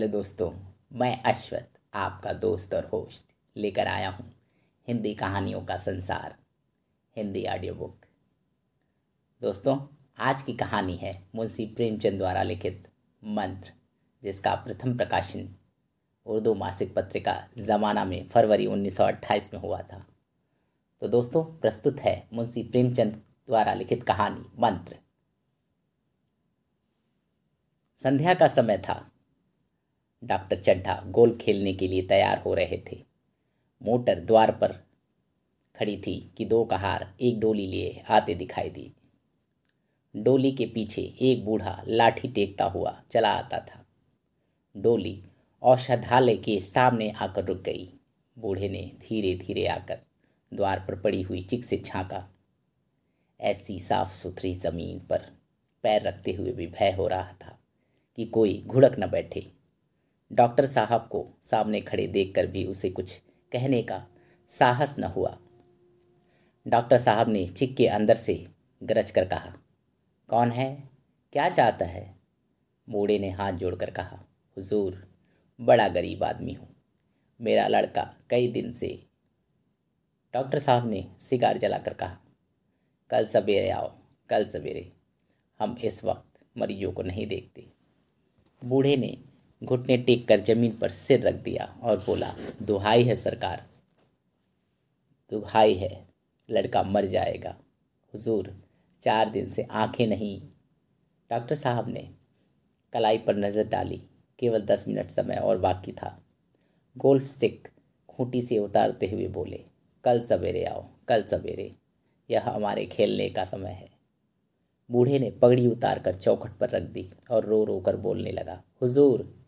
Hello दोस्तों, मैं अश्वत आपका दोस्त और होस्ट लेकर आया हूँ हिंदी कहानियों का संसार, हिंदी ऑडियो बुक दोस्तों, आज की कहानी है मुंशी प्रेमचंद द्वारा लिखित मंत्र, जिसका प्रथम प्रकाशन उर्दू मासिक पत्रिका ज़माना में फरवरी 1928 में हुआ था। तो दोस्तों, प्रस्तुत है मुंशी प्रेमचंद द्वारा लिखित कहानी मंत्र। संध्या का समय था। डॉक्टर चड्ढा गोल्फ खेलने के लिए तैयार हो रहे थे। मोटर द्वार पर खड़ी थी कि दो कहार एक डोली लिए आते दिखाई दी। डोली के पीछे एक बूढ़ा लाठी टेकता हुआ चला आता था। डोली औषधालय के सामने आकर रुक गई। बूढ़े ने धीरे धीरे आकर द्वार पर पड़ी हुई चिक से झांका। ऐसी साफ़ सुथरी ज़मीन पर पैर रखते हुए भी भय हो रहा था कि कोई घुड़क न बैठे। डॉक्टर साहब को सामने खड़े देखकर भी उसे कुछ कहने का साहस न हुआ। डॉक्टर साहब ने चिक के अंदर से गरज कर कहा, कौन है? क्या चाहता है? बूढ़े ने हाथ जोड़कर कहा, हुजूर, बड़ा गरीब आदमी हूँ। मेरा लड़का कई दिन से डॉक्टर साहब ने सिगार जलाकर कहा, कल सवेरे आओ, कल सवेरे। हम इस वक्त मरीजों को नहीं देखते बूढ़े ने घुटने टेक कर ज़मीन पर सिर रख दिया और बोला, दुहाई है सरकार, दुहाई है, लड़का मर जाएगा। हुजूर, चार दिन से आँखें नहीं। डॉक्टर साहब ने कलाई पर नज़र डाली, केवल दस मिनट समय और बाकी था। गोल्फ स्टिक खूंटी से उतारते हुए बोले, कल सवेरे आओ, कल सवेरे, यह हमारे खेलने का समय है। बूढ़े ने पगड़ी उतार कर चौखट पर रख दी और रो रो कर बोलने लगा, हुजूर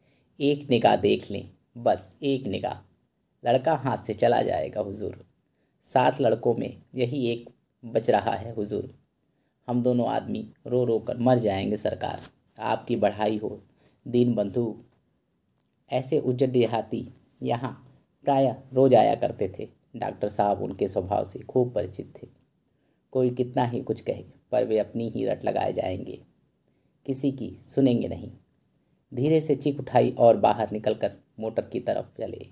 एक निगाह देख लें। बस एक निगाह। लड़का हाथ से चला जाएगा, हुजूर। सात लड़कों में यही एक बच रहा है, हुजूर। हम दोनों आदमी रो रो कर मर जाएँगे सरकार। आपकी बढ़ाई हो। दीन बंधु, ऐसे उज्जर देहाती यहाँ प्राय रोज आया करते थे। डॉक्टर साहब उनके स्वभाव से खूब परिचित थे। कोई कितना ही कुछ कहे, पर वे अपनी ही रट लगाए जाएँगे। किसी की सुनेंगे नहीं। धीरे से चीख उठाई और बाहर निकलकर मोटर की तरफ़ चले।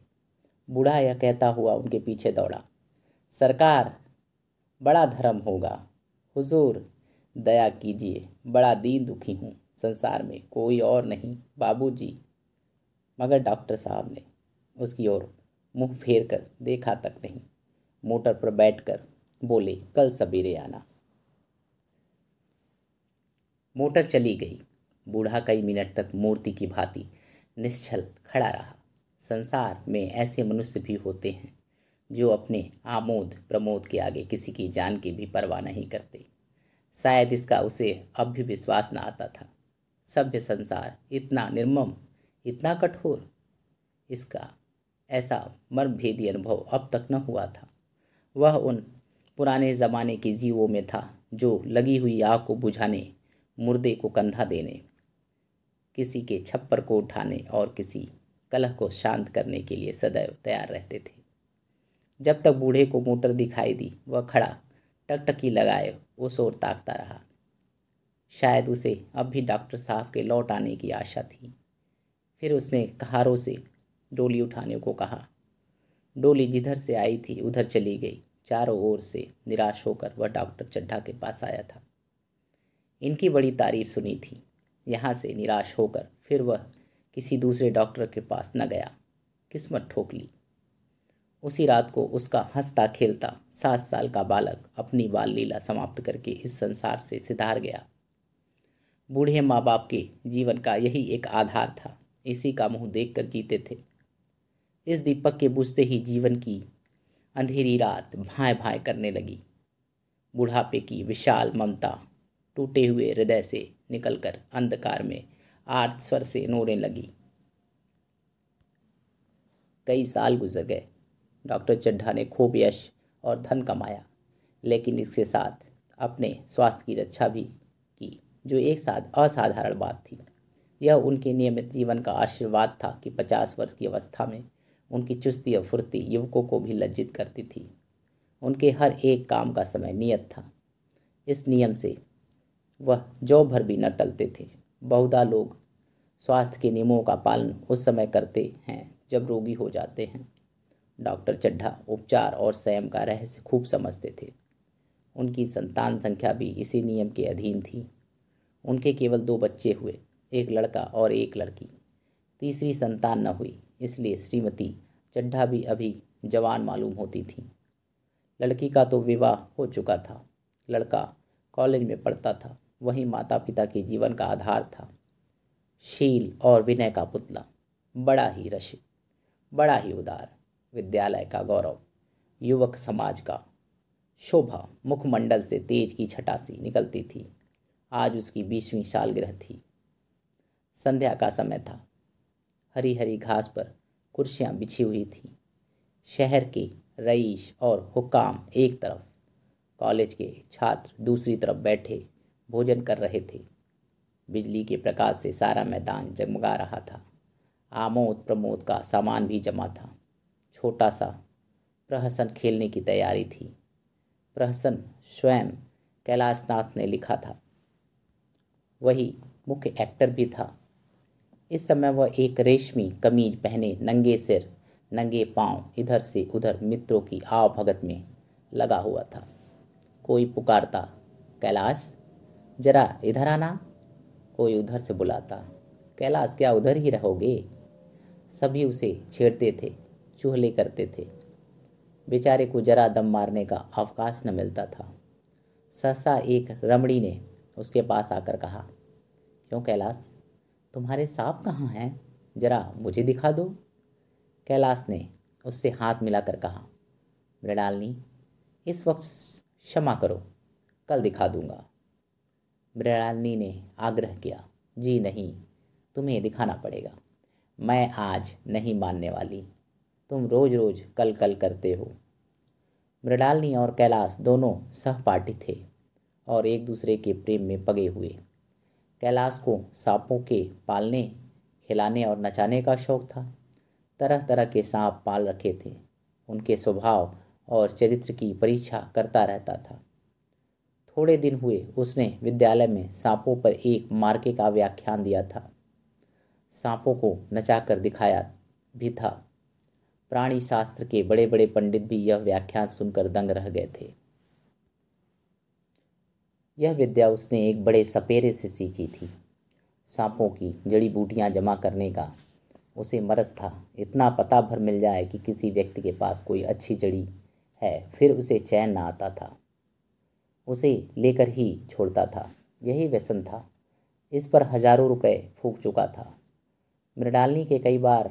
बूढ़ा यह कहता हुआ उनके पीछे दौड़ा, सरकार, बड़ा धर्म होगा। हुजूर, दया कीजिए, बड़ा दीन दुखी हूँ। संसार में कोई और नहीं, बाबूजी। मगर डॉक्टर साहब ने उसकी ओर मुँह फेर कर देखा तक नहीं। मोटर पर बैठकर बोले, कल सवेरे आना। मोटर चली गई। बूढ़ा कई मिनट तक मूर्ति की भांति निश्चल खड़ा रहा। संसार में ऐसे मनुष्य भी होते हैं, जो अपने आमोद प्रमोद के आगे किसी की जान की भी परवाह नहीं करते। शायद इसका उसे अब भी विश्वास न आता था। सभ्य संसार इतना निर्मम, इतना कठोर, इसका ऐसा मर्मभेदी अनुभव अब तक न हुआ था। वह उन पुराने ज़माने के जीवों में था, जो लगी हुई आग को बुझाने, मुर्दे को कंधा देने किसी के छप्पर को उठाने और किसी कलह को शांत करने के लिए सदैव तैयार रहते थे। जब तक बूढ़े को मोटर दिखाई दी, वह खड़ा, टकटकी लगाए उस ओर ताकता रहा। शायद उसे अब भी डॉक्टर साहब के लौट आने की आशा थी। फिर उसने कहारों से डोली उठाने को कहा। डोली जिधर से आई थी, उधर चली गई। चारों ओर से निराश होकर वह डॉक्टर चड्ढा के पास आया था। इनकी बड़ी तारीफ़ सुनी थी। यहाँ से निराश होकर फिर वह किसी दूसरे डॉक्टर के पास न गया। किस्मत ठोक ली। उसी रात को उसका हंसता खेलता सात साल का बालक अपनी बाल लीला समाप्त करके इस संसार से सिधार गया। बूढ़े माँ बाप के जीवन का यही एक आधार था। इसी का मुँह देखकर जीते थे। इस दीपक के बुझते ही जीवन की अंधेरी रात भाए भाए करने लगी। बुढ़ापे की विशाल ममता टूटे हुए हृदय से निकलकर अंधकार में आर्त स्वर से नोड़ने लगी। कई साल गुजर गए। डॉक्टर चड्ढा ने खूब यश और धन कमाया, लेकिन इसके साथ अपने स्वास्थ्य की रक्षा भी की, जो एक साथ असाधारण बात थी। यह उनके नियमित जीवन का आशीर्वाद था कि पचास वर्ष की अवस्था में उनकी चुस्ती और फुर्ती युवकों को भी लज्जित करती थी। उनके हर एक काम का समय नियत था। इस नियम से वह जौ भर भी न टलते थे। बहुधा लोग स्वास्थ्य के नियमों का पालन उस समय करते हैं, जब रोगी हो जाते हैं। डॉक्टर चड्ढा उपचार और संयम का रहस्य खूब समझते थे। उनकी संतान संख्या भी इसी नियम के अधीन थी। उनके केवल दो बच्चे हुए, एक लड़का और एक लड़की। तीसरी संतान न हुई, इसलिए श्रीमती चड्ढा भी अभी जवान मालूम होती थी। लड़की का तो विवाह हो चुका था। लड़का कॉलेज में पढ़ता था। वही माता पिता के जीवन का आधार था। शील और विनय का पुतला, बड़ा ही रसिक, बड़ा ही उदार, विद्यालय का गौरव, युवक समाज का शोभा मुखमंडल से तेज की छटासी निकलती थी। आज उसकी बीसवीं सालगिरह थी। संध्या का समय था। हरी हरी घास पर कुर्सियाँ बिछी हुई थी। शहर के रईस और हुकाम एक तरफ़, कॉलेज के छात्र दूसरी तरफ़ बैठे भोजन कर रहे थे। बिजली के प्रकाश से सारा मैदान जगमगा रहा था। आमोद प्रमोद का सामान भी जमा था। छोटा सा प्रहसन खेलने की तैयारी थी। प्रहसन स्वयं कैलाशनाथ ने लिखा था। वही मुख्य एक्टर भी था। इस समय वह एक रेशमी कमीज पहने नंगे सिर, नंगे पाँव, इधर से उधर मित्रों की आव भगत में लगा हुआ था। कोई पुकारता, कैलाश? जरा इधर आना। कोई उधर से बुलाता। कैलाश, क्या उधर ही रहोगे? सभी उसे छेड़ते थे चूहले करते थे। बेचारे को जरा दम मारने का अवकाश न मिलता था। सहसा एक रमणी ने उसके पास आकर कहा, क्यों कैलाश? तुम्हारे सांप कहाँ हैं? जरा मुझे दिखा दो। कैलाश ने उससे हाथ मिलाकर कहा, मृणालिनी, इस वक्त क्षमा करो, कल दिखा दूँगा। मृणालिनी ने आग्रह किया, जी नहीं, तुम्हें दिखाना पड़ेगा। मैं आज नहीं मानने वाली। तुम रोज रोज कल कल करते हो। मृणालिनी और कैलाश दोनों सहपाठी थे और एक दूसरे के प्रेम में पगे हुए। कैलाश को सांपों के पालने, खिलाने और नचाने का शौक था। तरह तरह के सांप पाल रखे थे। उनके स्वभाव और चरित्र की परीक्षा करता रहता था। थोड़े दिन हुए उसने विद्यालय में सांपों पर एक मार्के का व्याख्यान दिया था। सांपों को नचाकर दिखाया भी था। प्राणी शास्त्र के बड़े बड़े पंडित भी यह व्याख्यान सुनकर दंग रह गए थे। यह विद्या उसने एक बड़े सपेरे से सीखी थी। सांपों की जड़ी बूटियाँ जमा करने का उसे मरस था। इतना पता भर मिल जाए कि किसी व्यक्ति के पास कोई अच्छी जड़ी है, फिर उसे चैन ना आता था। उसे लेकर ही छोड़ता था। यही व्यसन था। इस पर हज़ारों रुपए फूक चुका था। मृडालनी के कई बार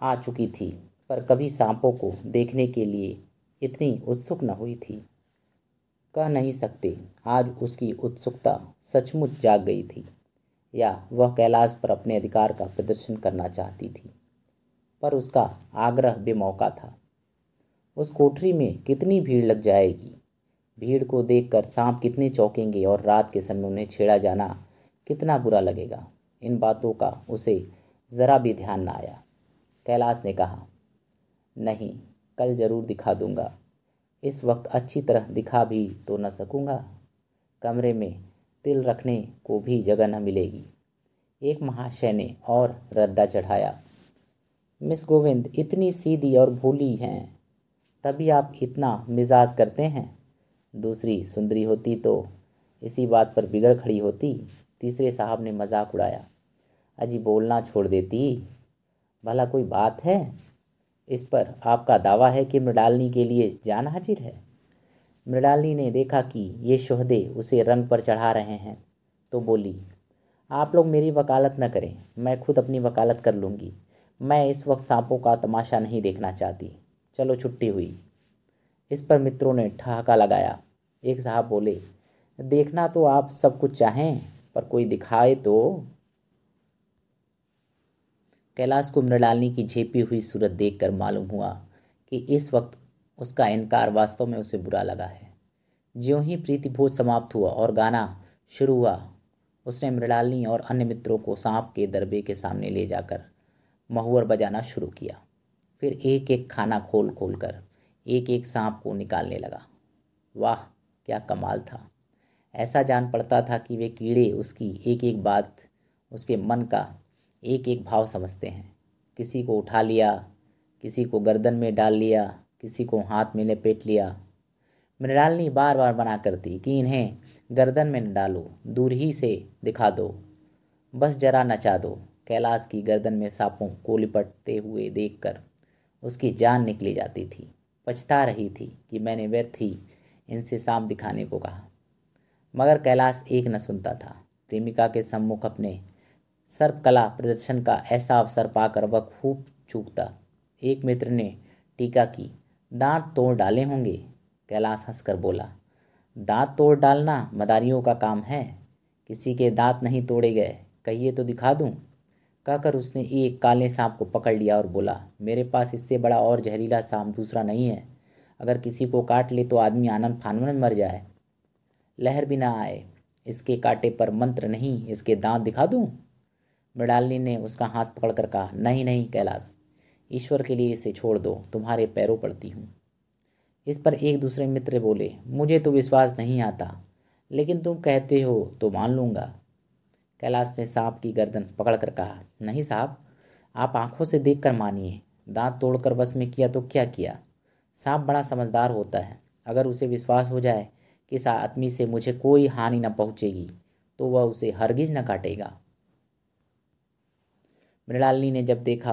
आ चुकी थी, पर कभी सांपों को देखने के लिए इतनी उत्सुक न हुई थी। कह नहीं सकते, आज उसकी उत्सुकता सचमुच जाग गई थी, या वह कैलाश पर अपने अधिकार का प्रदर्शन करना चाहती थी। पर उसका आग्रह बेमौका था। उस कोठरी में कितनी भीड़ लग जाएगी? भीड़ को देखकर सांप कितने चौंकेंगे और रात के समय उन्हें छेड़ा जाना कितना बुरा लगेगा। इन बातों का उसे ज़रा भी ध्यान न आया। कैलाश ने कहा, नहीं, कल ज़रूर दिखा दूँगा। इस वक्त अच्छी तरह दिखा भी तो न सकूँगा। कमरे में तिल रखने को भी जगह न मिलेगी। एक महाशय ने और रद्दा चढ़ाया, मिस गोविंद, इतनी सीधी और भूली हैं, तभी आप इतना मिजाज करते हैं? दूसरी सुंदरी होती तो इसी बात पर बिगड़ खड़ी होती। तीसरे साहब ने मज़ाक उड़ाया। अजी बोलना छोड़ देती। भला कोई बात है? इस पर आपका दावा है कि मृडालनी के लिए जान हाजिर है? मृडालनी ने देखा कि ये शोहदे उसे रंग पर चढ़ा रहे हैं तो बोली, आप लोग मेरी वकालत न करें, मैं खुद अपनी वकालत कर लूँगी। मैं इस वक्त सांपों का तमाशा नहीं देखना चाहती। चलो छुट्टी हुई। इस पर मित्रों ने ठहाका लगाया। एक साहब बोले, देखना तो आप सब कुछ चाहें, पर कोई दिखाए तो। कैलाश को मृणालिनी की झेपी हुई सूरत देखकर मालूम हुआ कि इस वक्त उसका इनकार वास्तव में उसे बुरा लगा है। ज्यों ही प्रीति भोज समाप्त हुआ और गाना शुरू हुआ, उसने मृणालिनी और अन्य मित्रों को सांप के दरबे के सामने ले जाकर महुअर बजाना शुरू किया। फिर एक एक खाना खोल खोल कर एक एक सांप को निकालने लगा। वाह, क्या कमाल था। ऐसा जान पड़ता था कि वे कीड़े उसकी एक एक बात, उसके मन का एक एक भाव समझते हैं। किसी को उठा लिया, किसी को गर्दन में डाल लिया, किसी को हाथ में लपेट लिया। मृणालिनी बार बार मना करती कि इन्हें गर्दन में न डालो, दूर ही से दिखा दो। बस जरा नचा दो, कैलाश की गर्दन में सांपों को लिपटते हुए देखकर उसकी जान निकली जाती थी। पछता रही थी कि मैंने व्यर्थ ही इनसे सांप दिखाने को कहा। मगर कैलाश एक न सुनता था। प्रेमिका के सम्मुख अपने सर्पकला प्रदर्शन का ऐसा अवसर पाकर वह खूब चूकता। एक मित्र ने टीका की, दांत तोड़ डाले होंगे? कैलाश हंसकर बोला, दांत तोड़ डालना मदारियों का काम है। किसी के दांत नहीं तोड़े गए। कहिए तो दिखा दूँ। कहकर उसने एक काले सांप को पकड़ लिया और बोला, मेरे पास इससे बड़ा और जहरीला सांप दूसरा नहीं है। अगर किसी को काट ले तो आदमी आनंद फानवन मर जाए। लहर भी ना आए। इसके काटे पर मंत्र नहीं, इसके दांत दिखा दूँ? मृणालिनी ने उसका हाथ पकड़कर कहा, नहीं नहीं, कैलाश, ईश्वर के लिए इसे छोड़ दो, तुम्हारे पैरों पड़ती हूँ। इस पर एक दूसरे मित्र बोले, मुझे तो विश्वास नहीं आता, लेकिन तुम कहते हो तो मान लूँगा। कैलाश ने सांप की गर्दन पकड़कर कहा, नहीं साहब आप आँखों से देखकर मानिए। दांत तोड़कर बस में किया तो क्या किया? सांप बड़ा समझदार होता है। अगर उसे विश्वास हो जाए कि इस आदमी से मुझे कोई हानि न पहुंचेगी तो वह उसे हरगिज न काटेगा। मृणालिनी ने जब देखा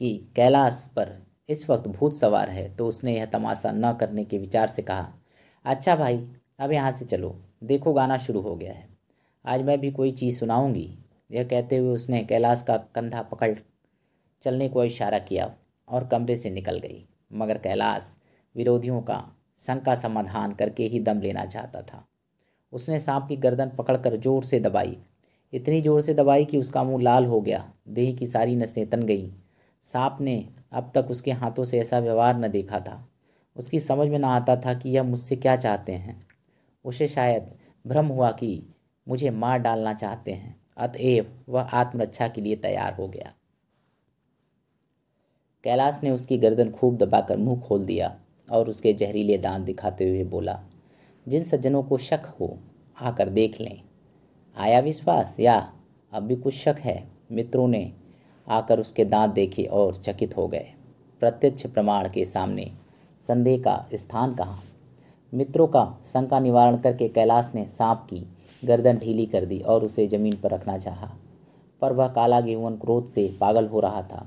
कि कैलाश पर इस वक्त भूत सवार है तो उसने यह तमाशा न करने के विचार से कहा अच्छा भाई, अब यहाँ से चलो। देखो गाना शुरू हो गया है। आज मैं भी कोई चीज़ सुनाऊँगी। यह कहते हुए उसने कैलाश का कंधा पकड़ चलने को इशारा किया और कमरे से निकल गई। मगर कैलाश विरोधियों का शंका समाधान करके ही दम लेना चाहता था। उसने सांप की गर्दन पकड़कर ज़ोर से दबाई। इतनी ज़ोर से दबाई कि उसका मुँह लाल हो गया। देह की सारी नसें तन गईं। सांप ने अब तक उसके हाथों से ऐसा व्यवहार न देखा था। उसकी समझ में न आता था कि यह मुझसे क्या चाहते हैं। उसे शायद भ्रम हुआ कि मुझे मार डालना चाहते हैं। अतएव वह आत्मरक्षा के लिए तैयार हो गया। कैलाश ने उसकी गर्दन खूब दबाकर मुँह खोल दिया और उसके जहरीले दांत दिखाते हुए बोला, जिन सज्जनों को शक हो, आकर देख लें। आया विश्वास? या, अब भी कुछ शक है? मित्रों ने आकर उसके दांत देखे और चकित हो गए। प्रत्यक्ष प्रमाण के सामने संदेह का स्थान कहाँ? मित्रों का शंका निवारण करके कैलाश ने सांप की गर्दन ढीली कर दी और उसे ज़मीन पर रखना चाहा, पर वह काला गेहून क्रोध से पागल हो रहा था।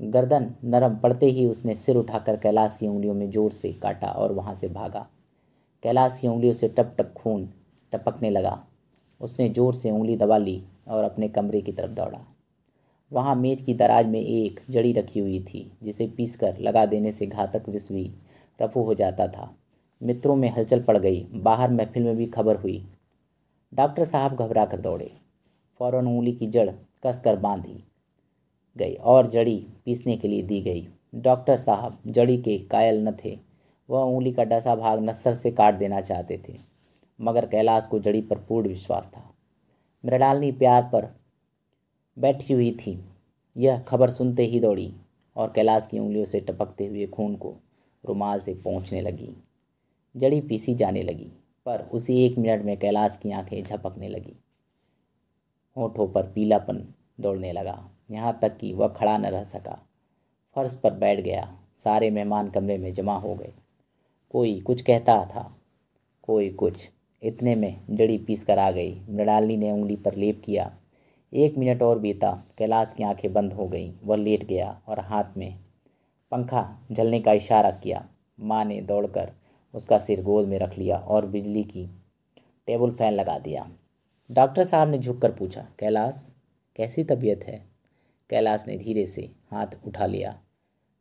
गर्दन नरम पड़ते ही उसने सिर उठाकर कैलाश की उंगलियों में ज़ोर से काटा और वहाँ से भागा। कैलाश की उंगलियों से टप टप खून टपकने लगा। उसने ज़ोर से उंगली दबा ली और अपने कमरे की तरफ़ दौड़ा। वहाँ मेज की दराज में एक जड़ी रखी हुई थी, जिसे पीसकर लगा देने से घातक विष भी रफू हो जाता था। मित्रों में हलचल पड़ गई। बाहर महफिल में भी खबर हुई डॉक्टर साहब घबरा कर दौड़े। फ़ौरन उंगली की जड़ कसकर बांधी गई और जड़ी पीसने के लिए दी गई। डॉक्टर साहब जड़ी के कायल न थे। वह उंगली का डसा भाग नस्सर से काट देना चाहते थे, मगर कैलाश को जड़ी पर पूर्ण विश्वास था। मृणालिनी प्यार पर बैठी हुई थी। यह खबर सुनते ही दौड़ी और कैलाश की उंगलियों से टपकते हुए खून को रुमाल से पहुँचने लगी। जड़ी पीसी जाने लगी। पर उसी एक मिनट में कैलाश की आँखें झपकने लगी। होठों पर पीलापन दौड़ने लगा। यहाँ तक कि वह खड़ा न रह सका। फर्श पर बैठ गया। सारे मेहमान कमरे में जमा हो गए। कोई कुछ कहता था। कोई कुछ। इतने में जड़ी पीस कर आ गई। मृणालिनी ने उंगली पर लेप किया। एक मिनट और बीता। कैलाश की आँखें बंद हो गईं। वह लेट गया और हाथ में पंखा जलने का इशारा किया। माँ ने दौड़कर उसका सिर गोद में रख लिया और बिजली की टेबल फ़ैन लगा दिया। डॉक्टर साहब ने झुककर पूछा, कैलाश, कैसी तबीयत है? कैलाश ने धीरे से हाथ उठा लिया,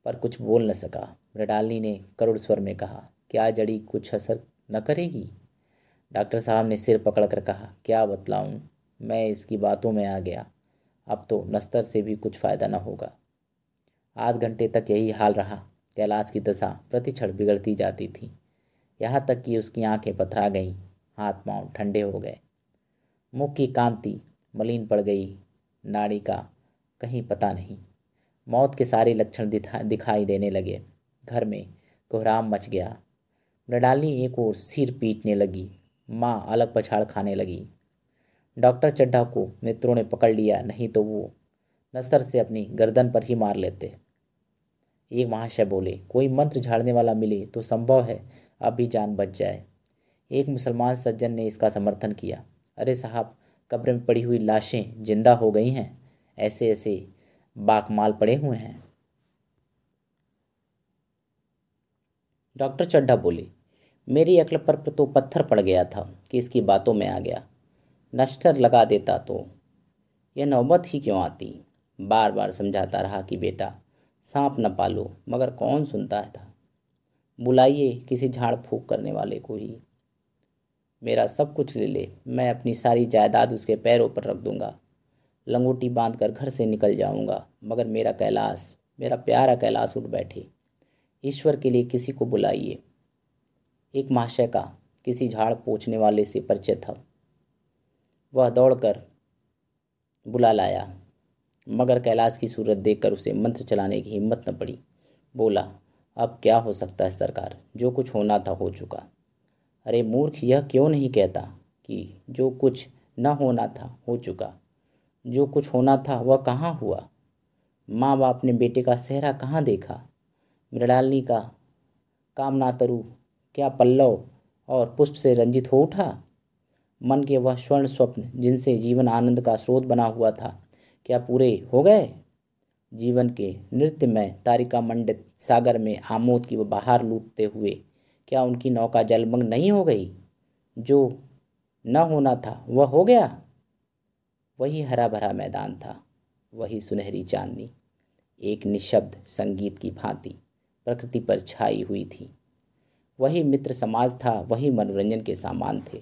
पर कुछ बोल न सका। मृडालिनी ने करुण स्वर में कहा, क्या जड़ी कुछ असर न करेगी? डॉक्टर साहब ने सिर पकड़कर कहा, क्या बतलाऊं? मैं इसकी बातों में आ गया। अब तो नस्तर से भी कुछ फ़ायदा न होगा। आध घंटे तक यही हाल रहा। कैलाश की दशा प्रतिक्षण बिगड़ती जाती थी। यहाँ तक कि उसकी आँखें पथरा गईं, हाथ पाँव ठंडे हो गए। मुख की कांति मलिन पड़ गई, नाड़ी का कहीं पता नहीं। मौत के सारे लक्षण दिखा दिखाई देने लगे। घर में कोहराम मच गया। मृडाली एक और सिर पीटने लगी, माँ अलग पछाड़ खाने लगी। डॉक्टर चड्ढा को मित्रों ने पकड़ लिया, नहीं तो वो नस्तर से अपनी गर्दन पर ही मार लेते। एक महाशय बोले, कोई मंत्र झाड़ने वाला मिले तो संभव है अब भी जान बच जाए। एक मुसलमान सज्जन ने इसका समर्थन किया। अरे साहब, कब्र में पड़ी हुई लाशें ज़िंदा हो गई हैं। ऐसे ऐसे बाकमाल पड़े हुए हैं। डॉक्टर चड्ढा बोले, मेरी अकल पर तो पत्थर पड़ गया था कि इसकी बातों में आ गया। नश्तर लगा देता तो। यह नौबत ही क्यों आती? बार बार समझाता रहा कि बेटा, सांप न पालो, मगर कौन सुनता था? बुलाइए किसी झाड़ फूक करने वाले को ही। मेरा सब कुछ ले ले, मैं अपनी सारी जायदाद उसके पैरों पर रख दूँगा। लंगोटी बाँध कर घर से निकल जाऊँगा, मगर मेरा कैलाश, मेरा प्यारा कैलाश उठ बैठे। ईश्वर के लिए किसी को बुलाइए। एक महाशय का किसी झाड़ पोछने वाले से परिचय था। वह दौड़कर बुला लाया, मगर कैलाश की सूरत देखकर उसे मंत्र चलाने की हिम्मत न पड़ी। बोला अब क्या हो सकता है सरकार? जो कुछ होना था, हो चुका। अरे मूर्ख, यह क्यों नहीं कहता कि जो कुछ न होना था, हो चुका? जो कुछ होना था, वह कहाँ हुआ? माँ बाप ने बेटे का सेहरा कहाँ देखा? मृणालिनी का कामना तरु क्या पल्लव और पुष्प से रंजित हो उठा? मन के वह स्वर्ण स्वप्न जिनसे जीवन आनंद का स्रोत बना हुआ था, क्या पूरे हो गए? जीवन के नृत्य में तारिका मंडित सागर में आमोद की वो बाहर लूटते हुए, क्या उनकी नौका जलमग्न नहीं हो गई? जो न होना था, वह हो गया? वही हरा भरा मैदान था, वही सुनहरी चांदनी, एक निशब्द संगीत की भांति प्रकृति पर छाई हुई थी। वही मित्र समाज था, वही मनोरंजन के सामान थे,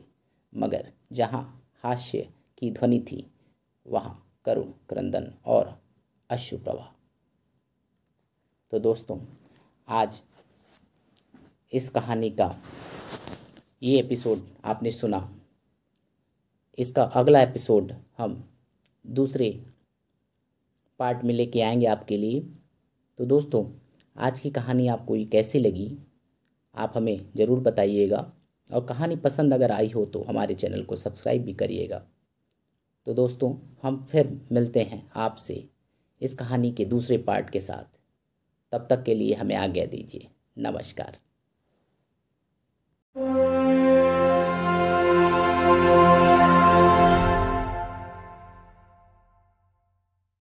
मगर जहाँ हास्य की ध्वनि थी, वहाँ करुण क्रंदन और अश्रु प्रवाह तो दोस्तों, आज इस कहानी का ये एपिसोड आपने सुना। इसका अगला एपिसोड हम दूसरे पार्ट में लेके आएँगे आपके लिए। तो दोस्तों, आज की कहानी आपको ये कैसी लगी, आप हमें ज़रूर बताइएगा। और कहानी पसंद अगर आई हो तो हमारे चैनल को सब्सक्राइब भी करिएगा। तो दोस्तों, हम फिर मिलते हैं आपसे इस कहानी के दूसरे पार्ट के साथ। तब तक के लिए हमें आज्ञा दीजिए। नमस्कार।